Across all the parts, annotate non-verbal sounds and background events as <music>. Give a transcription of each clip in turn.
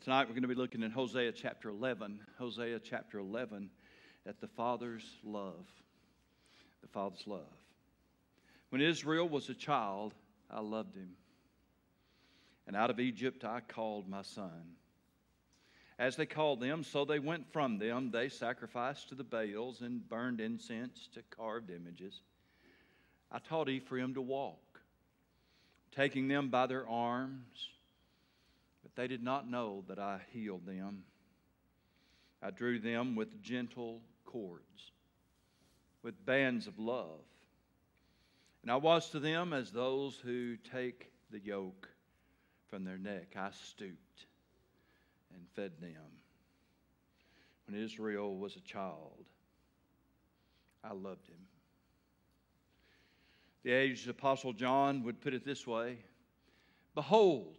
Tonight we're going to be looking in Hosea chapter 11. Hosea chapter 11 at the Father's love. The Father's love. When Israel was a child, I loved him. And out of Egypt I called my son. As they called them, so they went from them. They sacrificed to the Baals and burned incense to carved images. I taught Ephraim to walk, taking them by their arms, but they did not know that I healed them. I drew them with gentle cords, with bands of love. And I was to them as those who take the yoke from their neck. I stooped and fed them. When Israel was a child, I loved him. The aged Apostle John would put it this way Behold,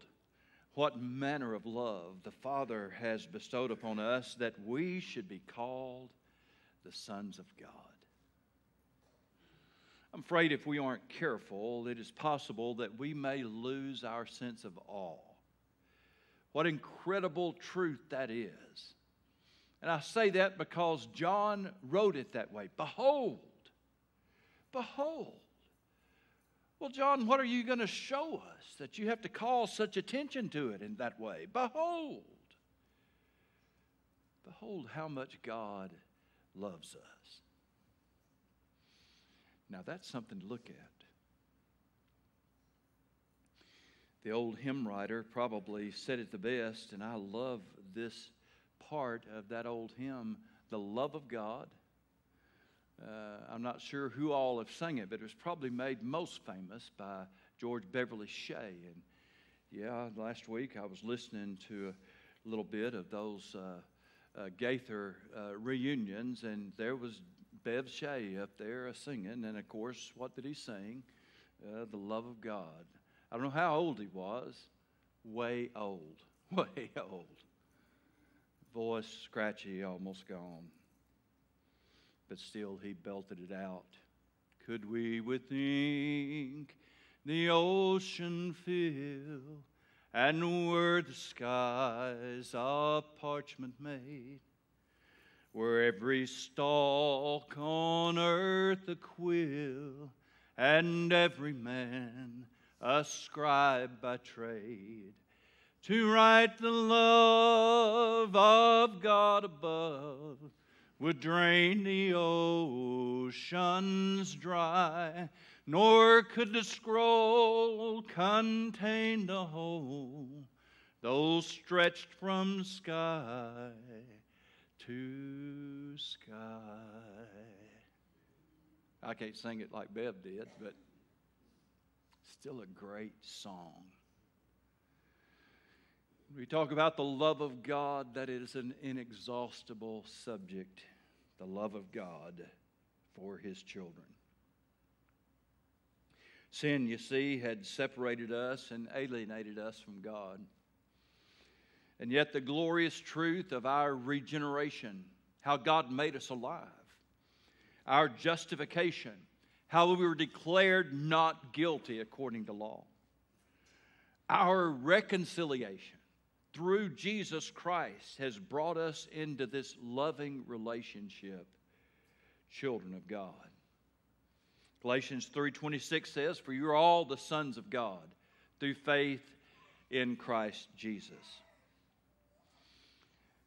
what manner of love the Father has bestowed upon us that we should be called the sons of God. I'm afraid if we aren't careful, it is possible that we may lose our sense of awe. What incredible truth that is. And I say that because John wrote it that way. Behold, behold. Well, John, what are you going to show us that you have to call such attention to it in that way? Behold. Behold how much God loves us. Now, that's something to look at. The old hymn writer probably said it the best, and I love this part of that old hymn The Love of God. Uh, I'm not sure who all have sung it, but it was probably made most famous by George Beverly Shea. And yeah, last week I was listening to a little bit of those uh, uh, Gaither uh, reunions, and there was Bev Shea up there singing. And of course, what did he sing? Uh, the love of God. I don't know how old he was. Way old. <laughs> Way old. Voice scratchy, almost gone. But still, he belted it out. Could we with ink the ocean fill, and were the skies of parchment made, were every stalk on earth a quill, and every man a scribe by trade, to write the love of God above would drain the oceans dry, nor could the scroll contain the whole, though stretched from sky to sky. I can't sing it like Bev did, but Still a great song. We talk about the love of God, that is an inexhaustible subject. The love of God for his children. Sin, you see, had separated us and alienated us from God. And yet, the glorious truth of our regeneration, how God made us alive, our justification, how we were declared not guilty according to law. Our reconciliation through Jesus Christ has brought us into this loving relationship, children of God. Galatians 3:26 says, "For you are all the sons of God through faith in Christ Jesus."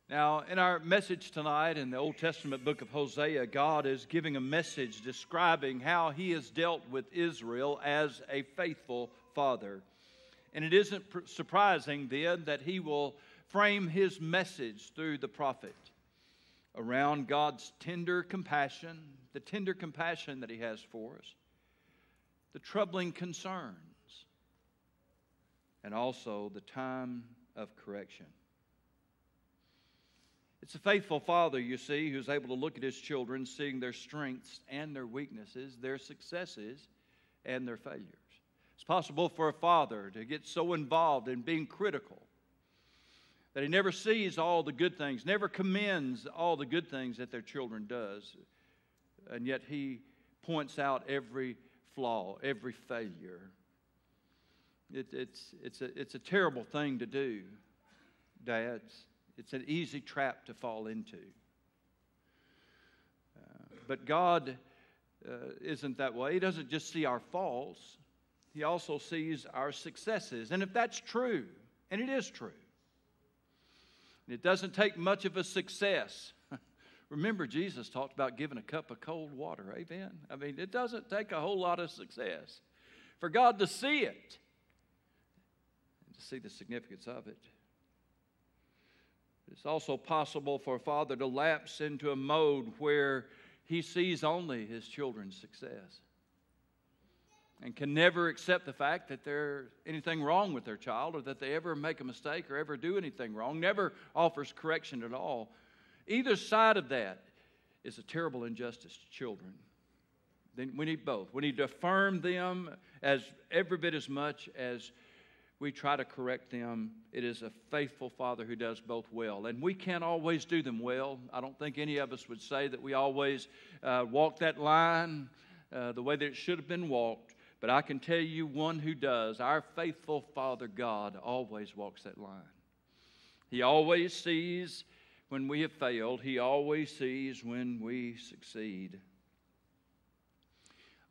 Now, in our message tonight in the Old Testament book of Hosea, God is giving a message describing how he has dealt with Israel as a faithful father. And it isn't surprising then that he will frame his message through the prophet around God's tender compassion, the tender compassion that he has for us, the troubling concerns, and also the time of correction. It's a faithful father, you see, who's able to look at his children, seeing their strengths and their weaknesses, their successes and their failures. It's possible for a father to get so involved in being critical that he never sees all the good things, never commends all the good things that their children does, and yet he points out every flaw, every failure. It, it's, it's, a, it's a terrible thing to do. dads. It's an easy trap to fall into. Uh, but God uh, isn't that way. He doesn't just see our faults, He also sees our successes. And if that's true, and it is true, it doesn't take much of a success. <laughs> Remember, Jesus talked about giving a cup of cold water. Amen. I mean, it doesn't take a whole lot of success for God to see it and to see the significance of it. It's also possible for a father to lapse into a mode where he sees only his children's success and can never accept the fact that there's anything wrong with their child or that they ever make a mistake or ever do anything wrong, never offers correction at all. Either side of that is a terrible injustice to children. Then we need both. We need to affirm them as every bit as much as we try to correct them. It is a faithful Father who does both well. And we can't always do them well. I don't think any of us would say that we always uh, walk that line uh, the way that it should have been walked. But I can tell you one who does. Our faithful Father God always walks that line. He always sees when we have failed, He always sees when we succeed.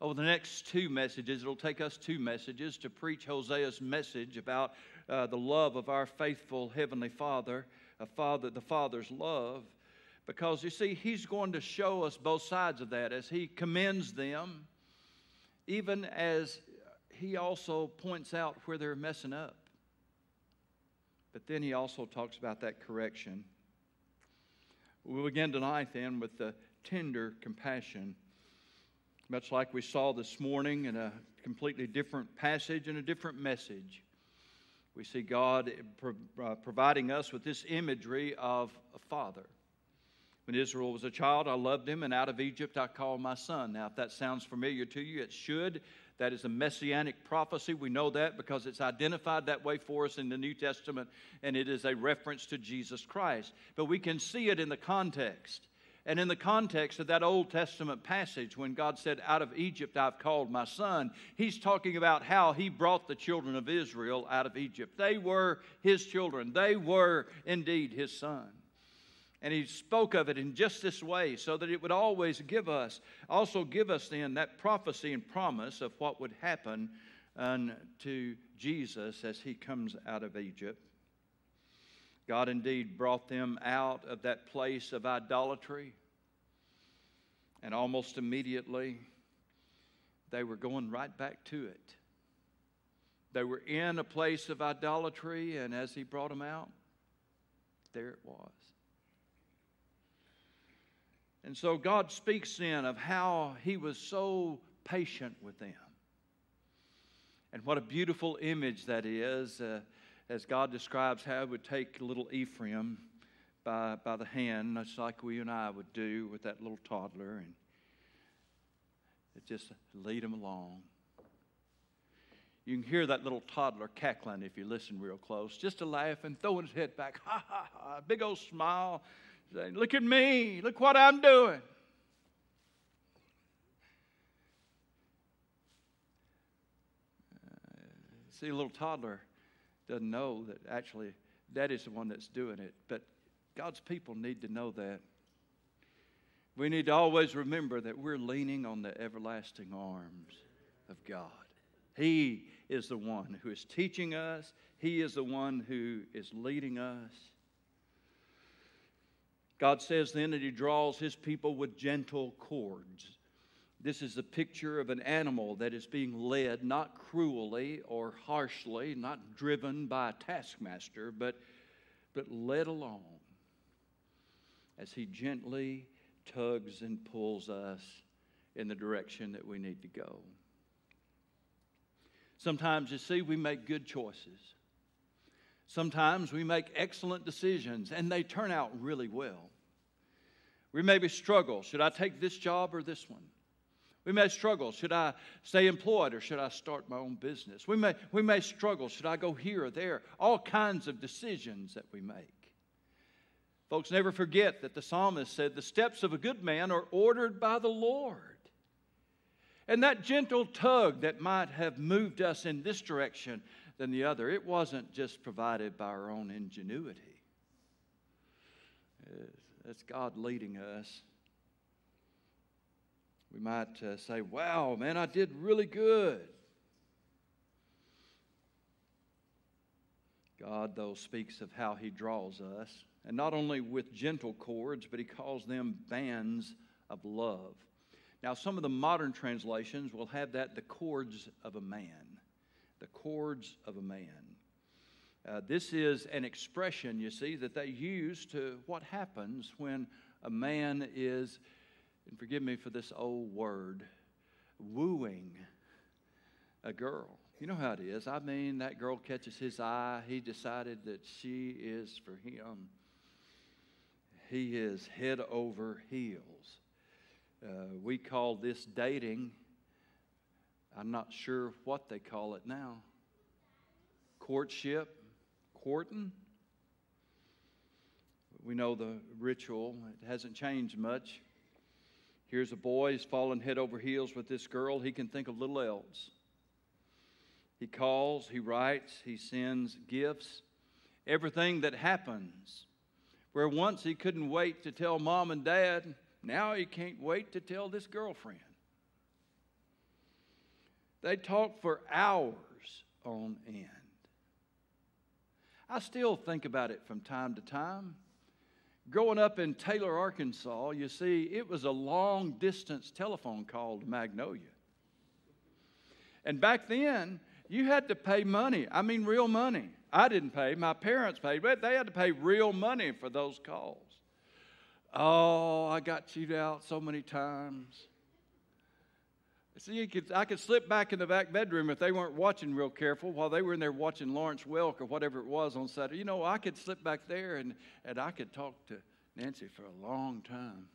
Over the next two messages, it'll take us two messages to preach Hosea's message about uh, the love of our faithful Heavenly Father, a father, the Father's love. Because you see, He's going to show us both sides of that as He commends them, even as He also points out where they're messing up. But then He also talks about that correction. We'll begin tonight then with the tender compassion much like we saw this morning in a completely different passage and a different message. We see God uh, providing us with this imagery of a father. When Israel was a child, I loved him, and out of Egypt I called my son. Now, if that sounds familiar to you, it should. That is a messianic prophecy. We know that because it's identified that way for us in the New Testament, and it is a reference to Jesus Christ. But we can see it in the context. And in the context of that Old Testament passage, when God said, Out of Egypt I've called my son, he's talking about how he brought the children of Israel out of Egypt. They were his children, they were indeed his son. And he spoke of it in just this way so that it would always give us, also give us then that prophecy and promise of what would happen unto Jesus as he comes out of Egypt. God indeed brought them out of that place of idolatry. And almost immediately, they were going right back to it. They were in a place of idolatry, and as He brought them out, there it was. And so God speaks then of how He was so patient with them. And what a beautiful image that is. Uh, as God describes how He would take little Ephraim by, by the hand, much like we and I would do with that little toddler, and just lead him along. You can hear that little toddler cackling if you listen real close, just a laugh and throwing his head back, <laughs> ha ha ha, big old smile, Look at me, look what I'm doing. Uh, see, a little toddler doesn't know that actually daddy's the one that's doing it. But God's people need to know that. We need to always remember that we're leaning on the everlasting arms of God. He is the one who is teaching us, He is the one who is leading us. God says then that He draws His people with gentle cords. This is the picture of an animal that is being led not cruelly or harshly, not driven by a taskmaster, but, but led along as he gently tugs and pulls us in the direction that we need to go. Sometimes, you see, we make good choices. Sometimes we make excellent decisions and they turn out really well. We maybe struggle should I take this job or this one? We may struggle. Should I stay employed or should I start my own business? We may, we may struggle. Should I go here or there? All kinds of decisions that we make. Folks, never forget that the psalmist said, The steps of a good man are ordered by the Lord. And that gentle tug that might have moved us in this direction than the other, it wasn't just provided by our own ingenuity. It's God leading us. We might uh, say, Wow, man, I did really good. God, though, speaks of how He draws us, and not only with gentle cords, but He calls them bands of love. Now, some of the modern translations will have that the cords of a man. The cords of a man. Uh, this is an expression, you see, that they use to what happens when a man is, and forgive me for this old word, wooing a girl. You know how it is. I mean, that girl catches his eye. He decided that she is for him. He is head over heels. Uh, we call this dating. I'm not sure what they call it now. Courtship, courting. We know the ritual, it hasn't changed much. Here's a boy, he's fallen head over heels with this girl. He can think of little else. He calls, he writes, he sends gifts, everything that happens. Where once he couldn't wait to tell mom and dad, now he can't wait to tell this girlfriend. They talked for hours on end. I still think about it from time to time. Growing up in Taylor, Arkansas, you see, it was a long distance telephone call to Magnolia. And back then, you had to pay money. I mean, real money. I didn't pay, my parents paid, but they had to pay real money for those calls. Oh, I got chewed out so many times. See, could, I could slip back in the back bedroom if they weren't watching real careful while they were in there watching Lawrence Welk or whatever it was on Saturday. You know, I could slip back there and, and I could talk to Nancy for a long time.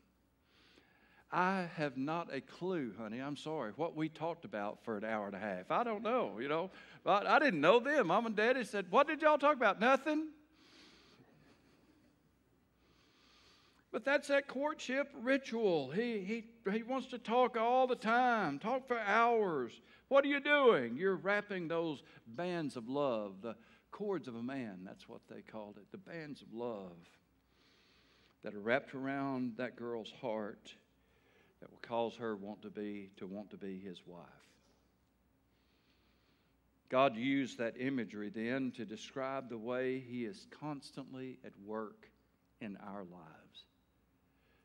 I have not a clue, honey. I'm sorry. What we talked about for an hour and a half. I don't know, you know. But I didn't know them. Mom and Daddy said, What did y'all talk about? Nothing. But that's that courtship ritual. He, he, he wants to talk all the time, talk for hours. What are you doing? You're wrapping those bands of love, the cords of a man, that's what they called it, the bands of love that are wrapped around that girl's heart that will cause her want to be to want to be his wife. God used that imagery then to describe the way he is constantly at work in our lives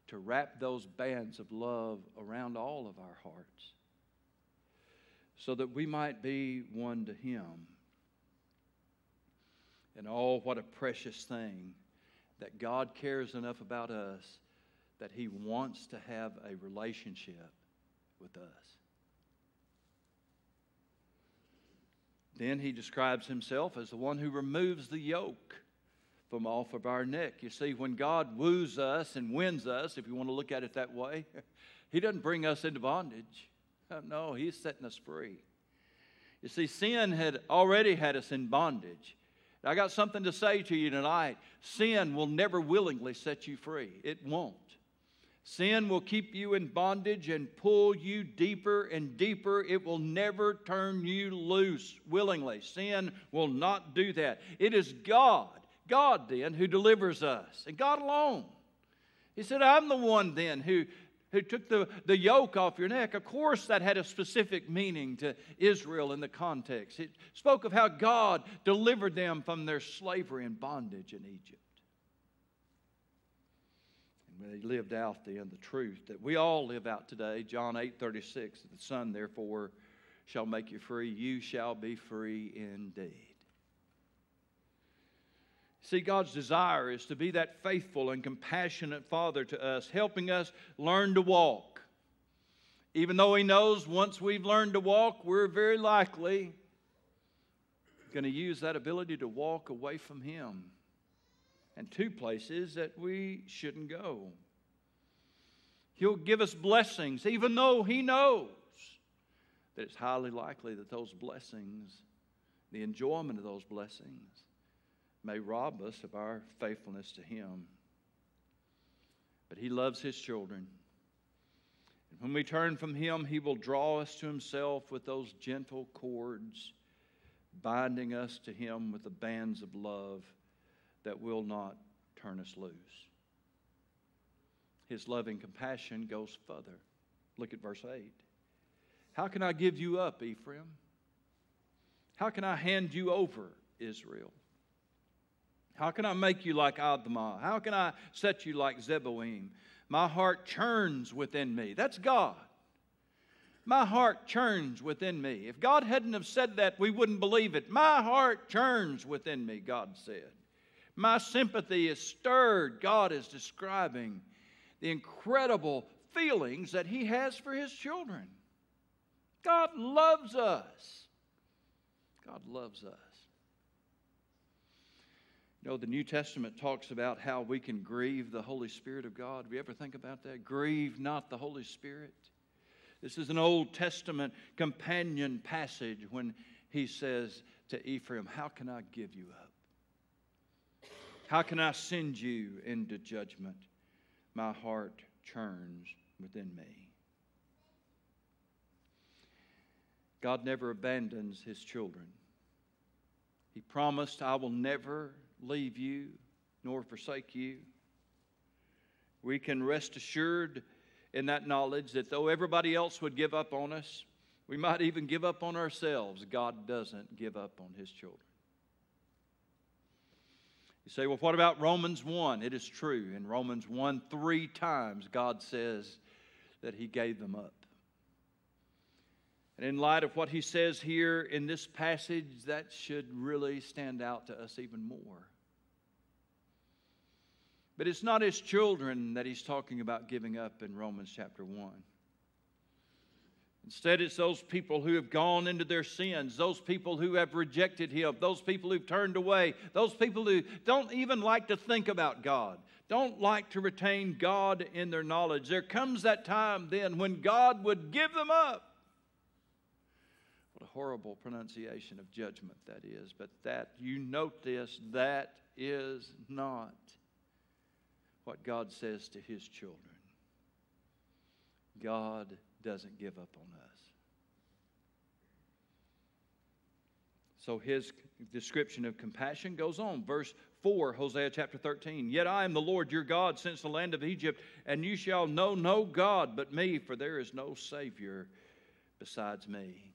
to wrap those bands of love around all of our hearts so that we might be one to him. And oh, what a precious thing that God cares enough about us that He wants to have a relationship with us. Then He describes Himself as the one who removes the yoke from off of our neck. You see, when God woos us and wins us, if you want to look at it that way, <laughs> He doesn't bring us into bondage. <laughs> No, He's setting us free. You see, sin had already had us in bondage. I got something to say to you tonight. Sin will never willingly set you free, it won't. Sin will keep you in bondage and pull you deeper and deeper. It will never turn you loose willingly. Sin will not do that. It is God, God then, who delivers us, and God alone. He said, I'm the one then who, who took the, the yoke off your neck. Of course, that had a specific meaning to Israel in the context. It spoke of how God delivered them from their slavery and bondage in Egypt And when they lived out then the truth that we all live out today. John 8 36, the Son therefore shall make you free, you shall be free indeed. See, God's desire is to be that faithful and compassionate Father to us, helping us learn to walk. Even though He knows once we've learned to walk, we're very likely going to use that ability to walk away from Him and to places that we shouldn't go. He'll give us blessings, even though He knows that it's highly likely that those blessings, the enjoyment of those blessings, may rob us of our faithfulness to Him. But He loves His children. And when we turn from Him, He will draw us to Himself with those gentle cords, binding us to Him with the bands of love that will not turn us loose. His loving compassion goes further. Look at verse 8. How can I give you up, Ephraim? How can I hand you over, Israel? How can I make you like Admah? How can I set you like Zeboim? My heart churns within me. That's God. My heart churns within me. If God hadn't have said that, we wouldn't believe it. My heart churns within me, God said. My sympathy is stirred. God is describing the incredible feelings that He has for His children. God loves us. God loves us. Know, the New Testament talks about how we can grieve the Holy Spirit of God. Have you ever think about that? Grieve not the Holy Spirit. This is an Old Testament companion passage when he says to Ephraim, How can I give you up? How can I send you into judgment? My heart churns within me. God never abandons his children. He promised, I will never leave you nor forsake you. We can rest assured in that knowledge that though everybody else would give up on us, we might even give up on ourselves, God doesn't give up on his children. You say, well, what about Romans 1? It is true. In Romans 1, three times God says that he gave them up. And in light of what he says here in this passage, that should really stand out to us even more. But it's not his children that he's talking about giving up in Romans chapter 1. Instead, it's those people who have gone into their sins, those people who have rejected Him, those people who've turned away, those people who don't even like to think about God, don't like to retain God in their knowledge. There comes that time then when God would give them up. What a horrible pronunciation of judgment that is. But that, you note this, that is not what God says to His children. God doesn't give up on us. So his description of compassion goes on. Verse 4, Hosea chapter 13. Yet I am the Lord your God since the land of Egypt, and you shall know no God but me, for there is no Savior besides me.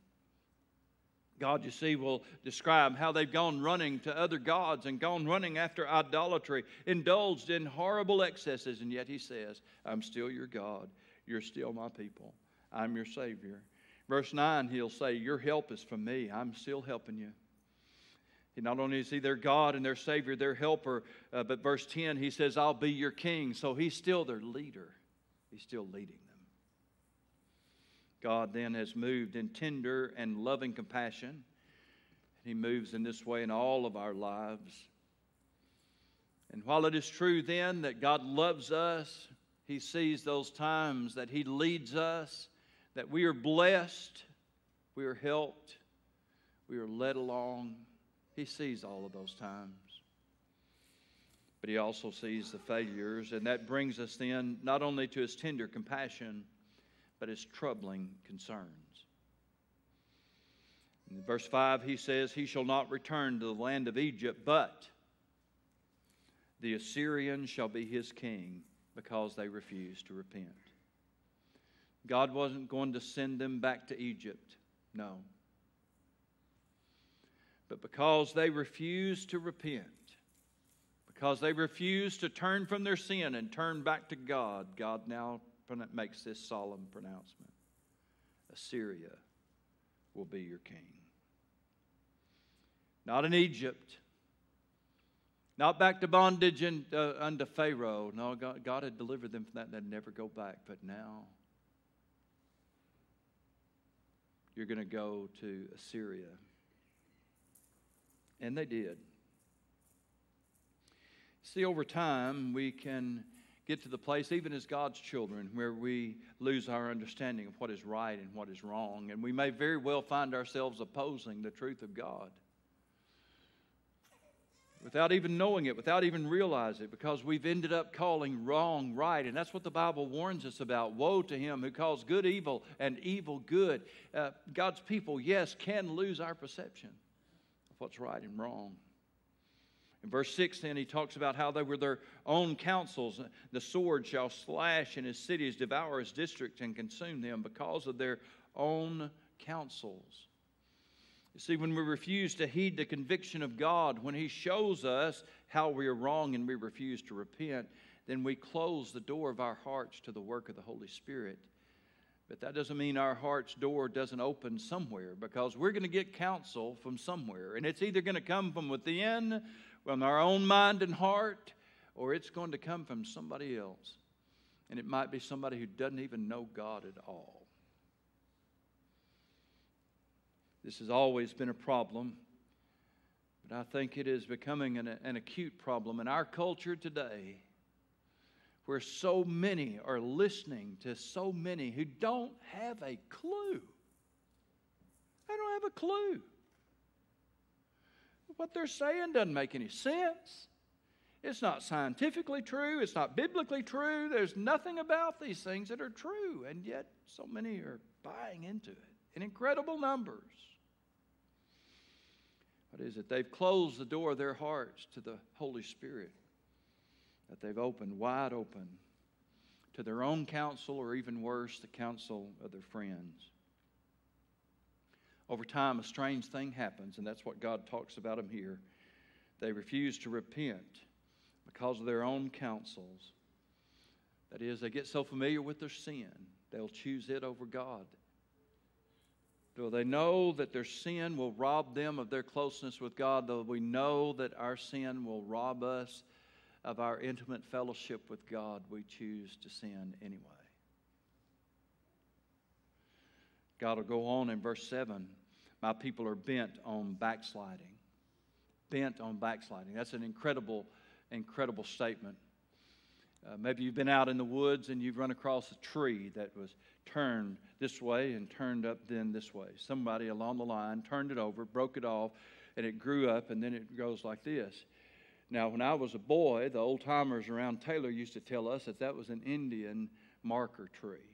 God, you see, will describe how they've gone running to other gods and gone running after idolatry, indulged in horrible excesses, and yet He says, I'm still your God. You're still my people. I'm your Savior. Verse 9, He'll say, Your help is from me. I'm still helping you. Not only is He their God and their Savior, their helper, uh, but verse 10, He says, I'll be your king. So He's still their leader, He's still leading them. God then has moved in tender and loving compassion. He moves in this way in all of our lives. And while it is true then that God loves us, He sees those times that He leads us, that we are blessed, we are helped, we are led along. He sees all of those times. But He also sees the failures, and that brings us then not only to His tender compassion but his troubling concerns. In verse 5, he says, He shall not return to the land of Egypt, but the Assyrian shall be his king because they refused to repent. God wasn't going to send them back to Egypt, no. But because they refused to repent, because they refused to turn from their sin and turn back to God, God now makes this solemn pronouncement Assyria will be your king. Not in Egypt, not back to bondage and, uh, Pharaoh. No, God, God had delivered them from that and they'd never go back. But now, you're going to go to Assyria. And they did. See, over time, we can get to the place, even as God's children, where we lose our understanding of what is right and what is wrong. And we may very well find ourselves opposing the truth of God without even knowing it, without even realizing it, because we've ended up calling wrong right. And that's what the Bible warns us about. Woe to him who calls good evil and evil good. Uh, God's people, yes, can lose our perception of what's right and wrong. In verse 6, then, he talks about how they were their own counsels. The sword shall slash in his cities, devour his district, and consume them because of their own counsels. You see, when we refuse to heed the conviction of God, when He shows us how we are wrong and we refuse to repent, then we close the door of our hearts to the work of the Holy Spirit. But that doesn't mean our heart's door doesn't open somewhere because we're going to get counsel from somewhere. And it's either going to come from within from our own mind and heart, or it's going to come from somebody else. And it might be somebody who doesn't even know God at all. This has always been a problem, but I think it is becoming an, an acute problem in our culture today where so many are listening to so many who don't have a clue. They don't have a clue. What they're saying doesn't make any sense. It's not scientifically true. It's not biblically true. There's nothing about these things that are true. And yet, so many are buying into it in incredible numbers. What is it? They've closed the door of their hearts to the Holy Spirit, that they've opened wide open to their own counsel, or even worse, the counsel of their friends. Over time, a strange thing happens, and that's what God talks about them here. They refuse to repent because of their own counsels. That is, they get so familiar with their sin, they'll choose it over God. Though they know that their sin will rob them of their closeness with God, though we know that our sin will rob us of our intimate fellowship with God, we choose to sin anyway. God will go on in verse 7 my people are bent on backsliding. Bent on backsliding. That's an incredible, incredible statement. Uh, maybe you've been out in the woods and you've run across a tree that was turned this way and turned up then this way. Somebody along the line turned it over, broke it off, and it grew up, and then it goes like this. Now, when I was a boy, the old timers around Taylor used to tell us that that was an Indian marker tree.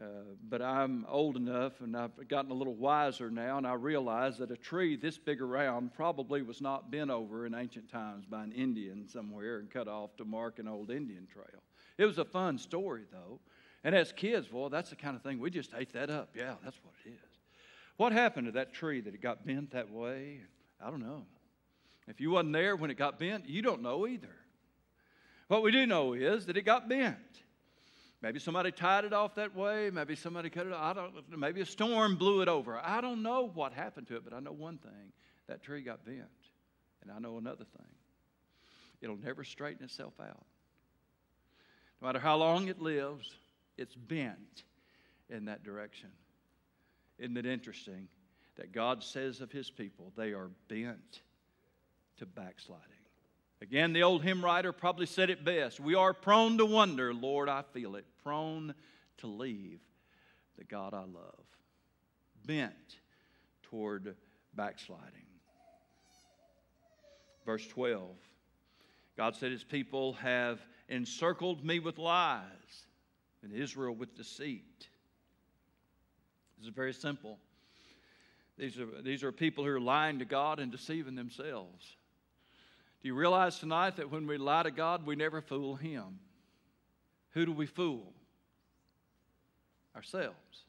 Uh, but I'm old enough and I've gotten a little wiser now, and I realize that a tree this big around probably was not bent over in ancient times by an Indian somewhere and cut off to mark an old Indian trail. It was a fun story, though. And as kids, well, that's the kind of thing we just ate that up. Yeah, that's what it is. What happened to that tree that it got bent that way? I don't know. If you wasn't there when it got bent, you don't know either. What we do know is that it got bent. Maybe somebody tied it off that way. Maybe somebody cut it off. I don't, maybe a storm blew it over. I don't know what happened to it, but I know one thing that tree got bent. And I know another thing it'll never straighten itself out. No matter how long it lives, it's bent in that direction. Isn't it interesting that God says of his people, they are bent to backsliding? Again, the old hymn writer probably said it best. We are prone to wonder, Lord, I feel it, prone to leave the God I love, bent toward backsliding. Verse 12 God said, His people have encircled me with lies, and Israel with deceit. This is very simple. These are, these are people who are lying to God and deceiving themselves. Do you realize tonight that when we lie to God, we never fool Him? Who do we fool? Ourselves.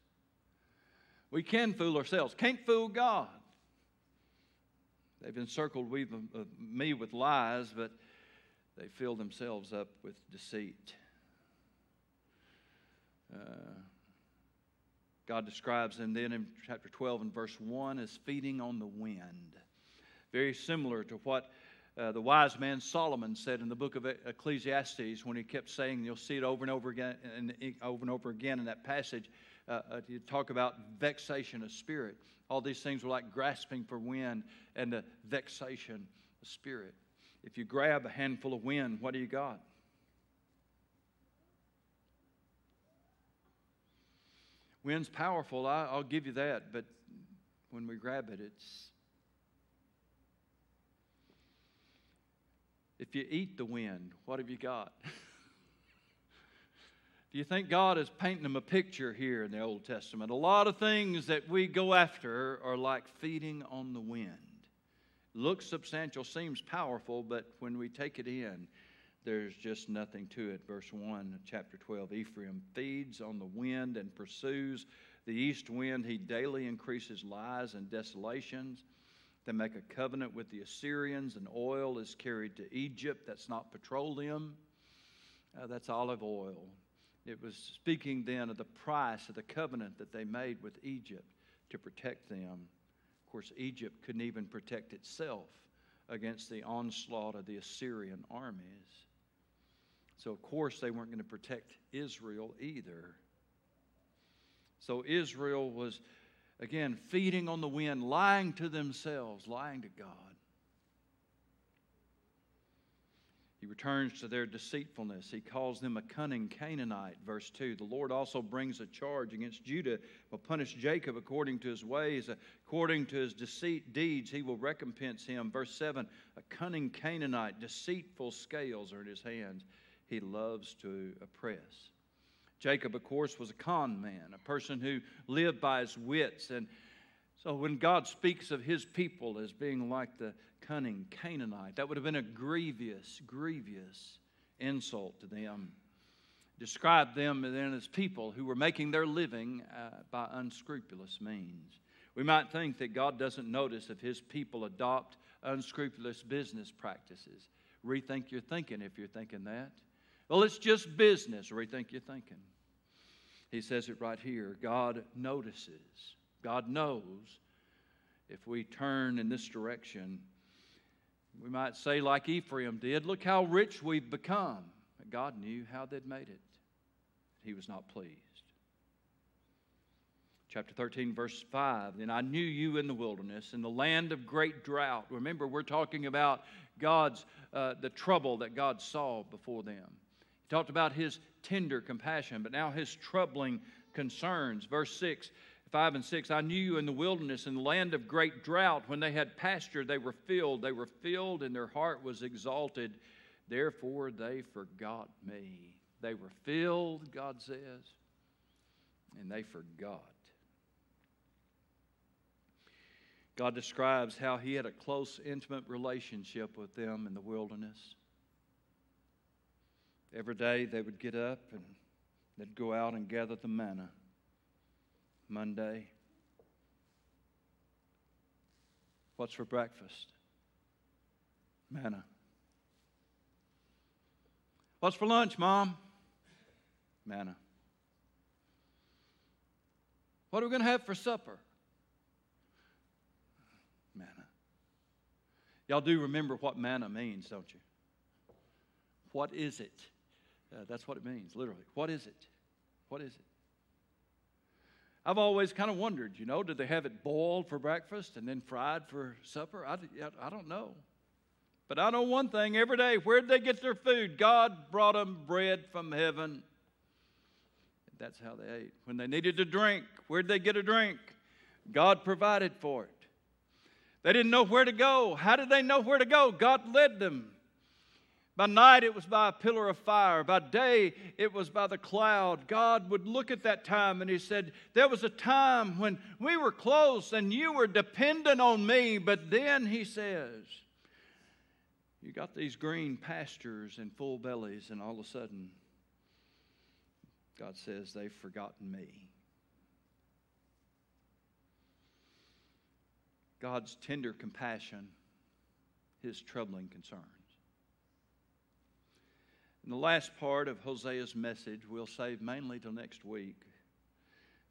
We can fool ourselves, can't fool God. They've encircled me with lies, but they fill themselves up with deceit. Uh, God describes them then in chapter 12 and verse 1 as feeding on the wind. Very similar to what uh, the wise man Solomon said in the book of Ecclesiastes when he kept saying, you'll see it over and over again and over and over again in that passage. Uh, uh, you talk about vexation of spirit. All these things were like grasping for wind and the vexation of spirit. If you grab a handful of wind, what do you got? Wind's powerful, I, I'll give you that, but when we grab it, it's If you eat the wind, what have you got? <laughs> Do you think God is painting them a picture here in the Old Testament? A lot of things that we go after are like feeding on the wind. looks substantial, seems powerful, but when we take it in, there's just nothing to it. Verse 1, chapter 12 Ephraim feeds on the wind and pursues the east wind. He daily increases lies and desolations. They make a covenant with the Assyrians, and oil is carried to Egypt. That's not petroleum, uh, that's olive oil. It was speaking then of the price of the covenant that they made with Egypt to protect them. Of course, Egypt couldn't even protect itself against the onslaught of the Assyrian armies. So, of course, they weren't going to protect Israel either. So, Israel was, again, feeding on the wind, lying to themselves, lying to God. He returns to their deceitfulness. He calls them a cunning Canaanite. Verse 2 The Lord also brings a charge against Judah, will punish Jacob according to his ways, according to his deceit deeds, he will recompense him. Verse 7 A cunning Canaanite, deceitful scales are in his hands he loves to oppress. Jacob, of course, was a con man, a person who lived by his wits. And so when God speaks of his people as being like the cunning Canaanite, that would have been a grievous, grievous insult to them. Describe them then as people who were making their living uh, by unscrupulous means. We might think that God doesn't notice if his people adopt unscrupulous business practices. Rethink your thinking if you're thinking that. Well, it's just business. Or you think you're thinking? He says it right here God notices, God knows if we turn in this direction. We might say, like Ephraim did, look how rich we've become. God knew how they'd made it. He was not pleased. Chapter 13, verse 5 Then I knew you in the wilderness, in the land of great drought. Remember, we're talking about God's, uh, the trouble that God saw before them. He talked about his tender compassion, but now his troubling concerns. Verse 6, 5 and 6 I knew you in the wilderness, in the land of great drought. When they had pasture, they were filled. They were filled, and their heart was exalted. Therefore, they forgot me. They were filled, God says, and they forgot. God describes how he had a close, intimate relationship with them in the wilderness. Every day they would get up and they'd go out and gather the manna. Monday. What's for breakfast? Manna. What's for lunch, Mom? Manna. What are we going to have for supper? Manna. Y'all do remember what manna means, don't you? What is it? Uh, that's what it means, literally. What is it? What is it? I've always kind of wondered, you know, did they have it boiled for breakfast and then fried for supper? I, I don't know. But I know one thing every day where'd they get their food? God brought them bread from heaven. That's how they ate. When they needed a drink, where'd they get a drink? God provided for it. They didn't know where to go. How did they know where to go? God led them. By night, it was by a pillar of fire. By day, it was by the cloud. God would look at that time and He said, There was a time when we were close and you were dependent on me. But then He says, You got these green pastures and full bellies, and all of a sudden, God says, They've forgotten me. God's tender compassion, His troubling concern. And the last part of Hosea's message we'll save mainly till next week.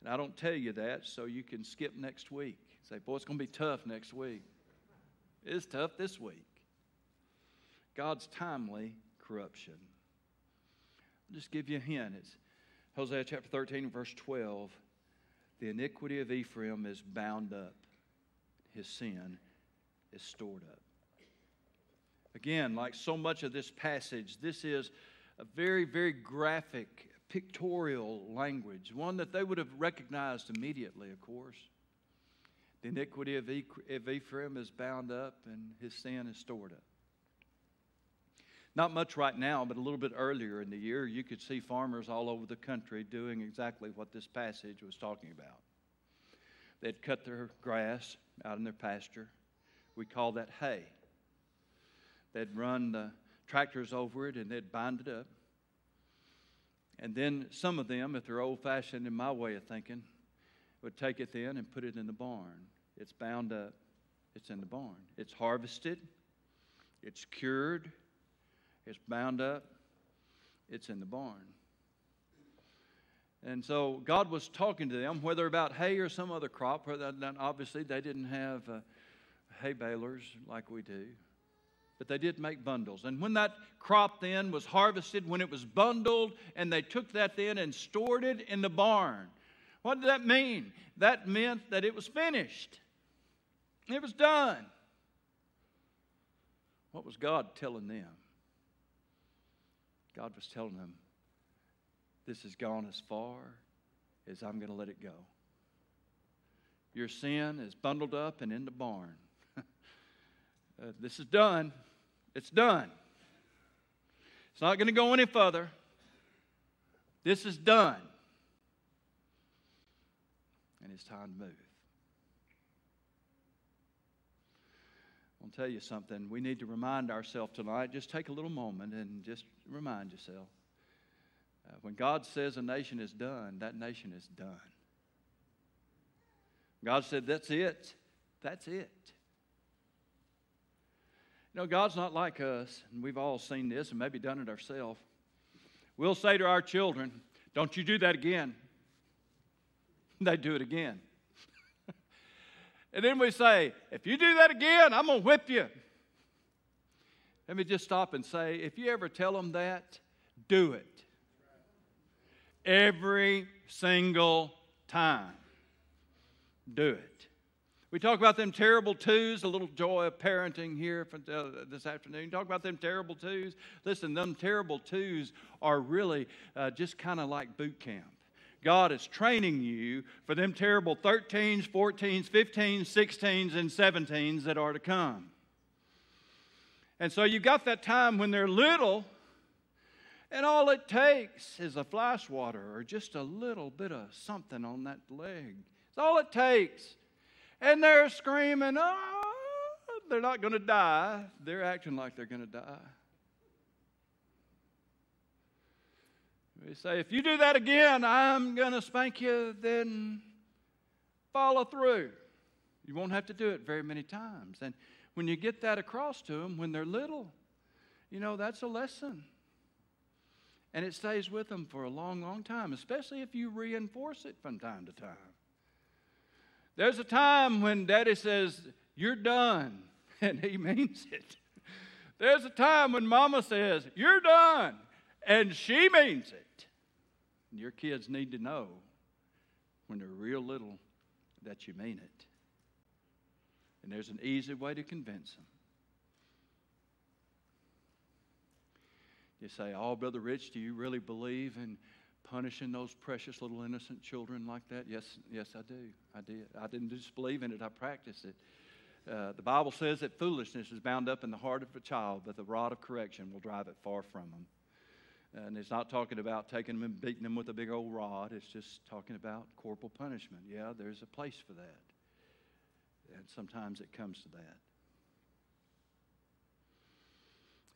And I don't tell you that so you can skip next week. Say, boy, it's going to be tough next week. It's tough this week. God's timely corruption. I'll just give you a hint. It's Hosea chapter 13, verse 12. The iniquity of Ephraim is bound up, his sin is stored up. Again, like so much of this passage, this is a very, very graphic, pictorial language, one that they would have recognized immediately, of course. The iniquity of Ephraim is bound up and his sin is stored up. Not much right now, but a little bit earlier in the year, you could see farmers all over the country doing exactly what this passage was talking about. They'd cut their grass out in their pasture, We call that hay. They'd run the tractors over it and they'd bind it up. And then some of them, if they're old fashioned in my way of thinking, would take it then and put it in the barn. It's bound up, it's in the barn. It's harvested, it's cured, it's bound up, it's in the barn. And so God was talking to them, whether about hay or some other crop. Obviously, they didn't have uh, hay balers like we do, but they did make bundles. And when that crop then was harvested, when it was bundled, and they took that then and stored it in the barn, what did that mean? That meant that it was finished, it was done. What was God telling them? God was telling them, This has gone as far as I'm going to let it go. Your sin is bundled up and in the barn. <laughs> uh, this is done. It's done. It's not going to go any further. This is done. And it's time to move. I'll tell you something. We need to remind ourselves tonight. Just take a little moment and just remind yourself. Uh, when God says a nation is done, that nation is done. God said, That's it. That's it. You know, God's not like us, and we've all seen this and maybe done it ourselves. We'll say to our children, Don't you do that again. <laughs> They do it again. <laughs> And then we say, if you do that again, I'm going to whip you. Let me just stop and say, if you ever tell them that, do it. Every single time. Do it. We talk about them terrible twos, a little joy of parenting here for, uh, this afternoon. Talk about them terrible twos. Listen, them terrible twos are really uh, just kind of like boot camp. God is training you for them terrible 13s, 14s, 15s, 16s, and 17s that are to come. And so you've got that time when they're little, and all it takes is a flash water or just a little bit of something on that leg. It's all it takes. And they're screaming, oh, they're not going to die. They're acting like they're going to die. We say, if you do that again, I'm going to spank you, then follow through. You won't have to do it very many times. And when you get that across to them when they're little, you know, that's a lesson. And it stays with them for a long, long time, especially if you reinforce it from time to time. There's a time when daddy says, You're done, <laughs> and he means it. There's a time when mama says, You're done, and she means it. Your kids need to know when they're real little that you mean it. And there's an easy way to convince them. You say, Oh, Brother Rich, do you really believe in punishing those precious little innocent children like that? Yes, yes, I do. I did. I didn't just believe in it, I practiced it. Uh, the Bible says that foolishness is bound up in the heart of a child, but the rod of correction will drive it far from them. And it's not talking about taking them and beating them with a big old rod. It's just talking about corporal punishment. Yeah, there's a place for that. And sometimes it comes to that.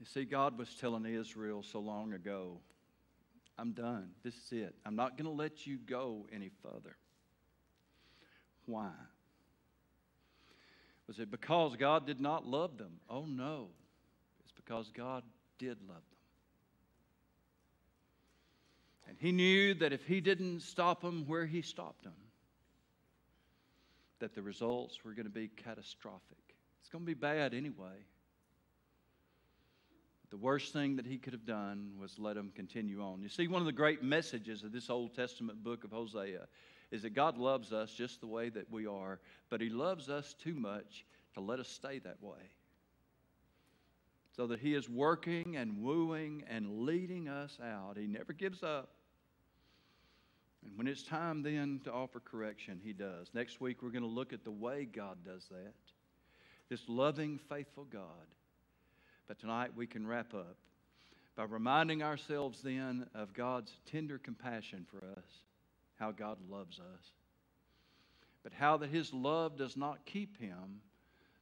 You see, God was telling Israel so long ago, I'm done. This is it. I'm not going to let you go any further. Why? Was it because God did not love them? Oh, no. It's because God did love them. And he knew that if he didn't stop them where he stopped them, that the results were going to be catastrophic. It's going to be bad anyway. The worst thing that he could have done was let them continue on. You see, one of the great messages of this Old Testament book of Hosea is that God loves us just the way that we are, but he loves us too much to let us stay that way. So that he is working and wooing and leading us out. He never gives up. And when it's time then to offer correction, He does. Next week, we're going to look at the way God does that. This loving, faithful God. But tonight, we can wrap up by reminding ourselves then of God's tender compassion for us, how God loves us. But how that His love does not keep Him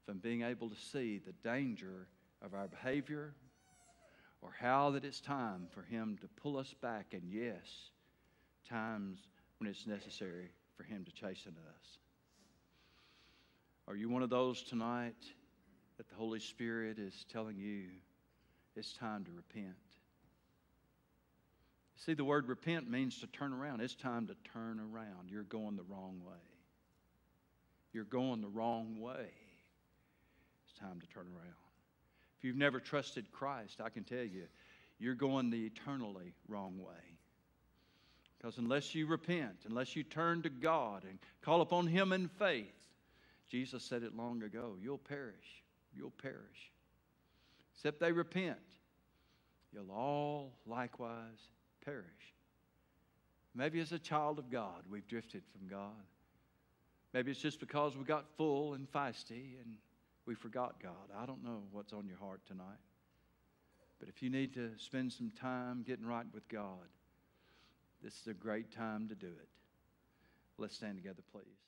from being able to see the danger of our behavior or how that it's time for Him to pull us back, and yes, times when it's necessary for Him to chasten us. Are you one of those tonight that the Holy Spirit is telling you it's time to repent? See, the word repent means to turn around. It's time to turn around. You're going the wrong way. You're going the wrong way. It's time to turn around. If you've never trusted Christ, I can tell you, you're going the eternally wrong way. Because unless you repent, unless you turn to God and call upon Him in faith, Jesus said it long ago you'll perish. You'll perish. Except they repent, you'll all likewise perish. Maybe as a child of God, we've drifted from God. Maybe it's just because we got full and feisty and we forgot God. I don't know what's on your heart tonight. But if you need to spend some time getting right with God, this is a great time to do it. Let's stand together, please.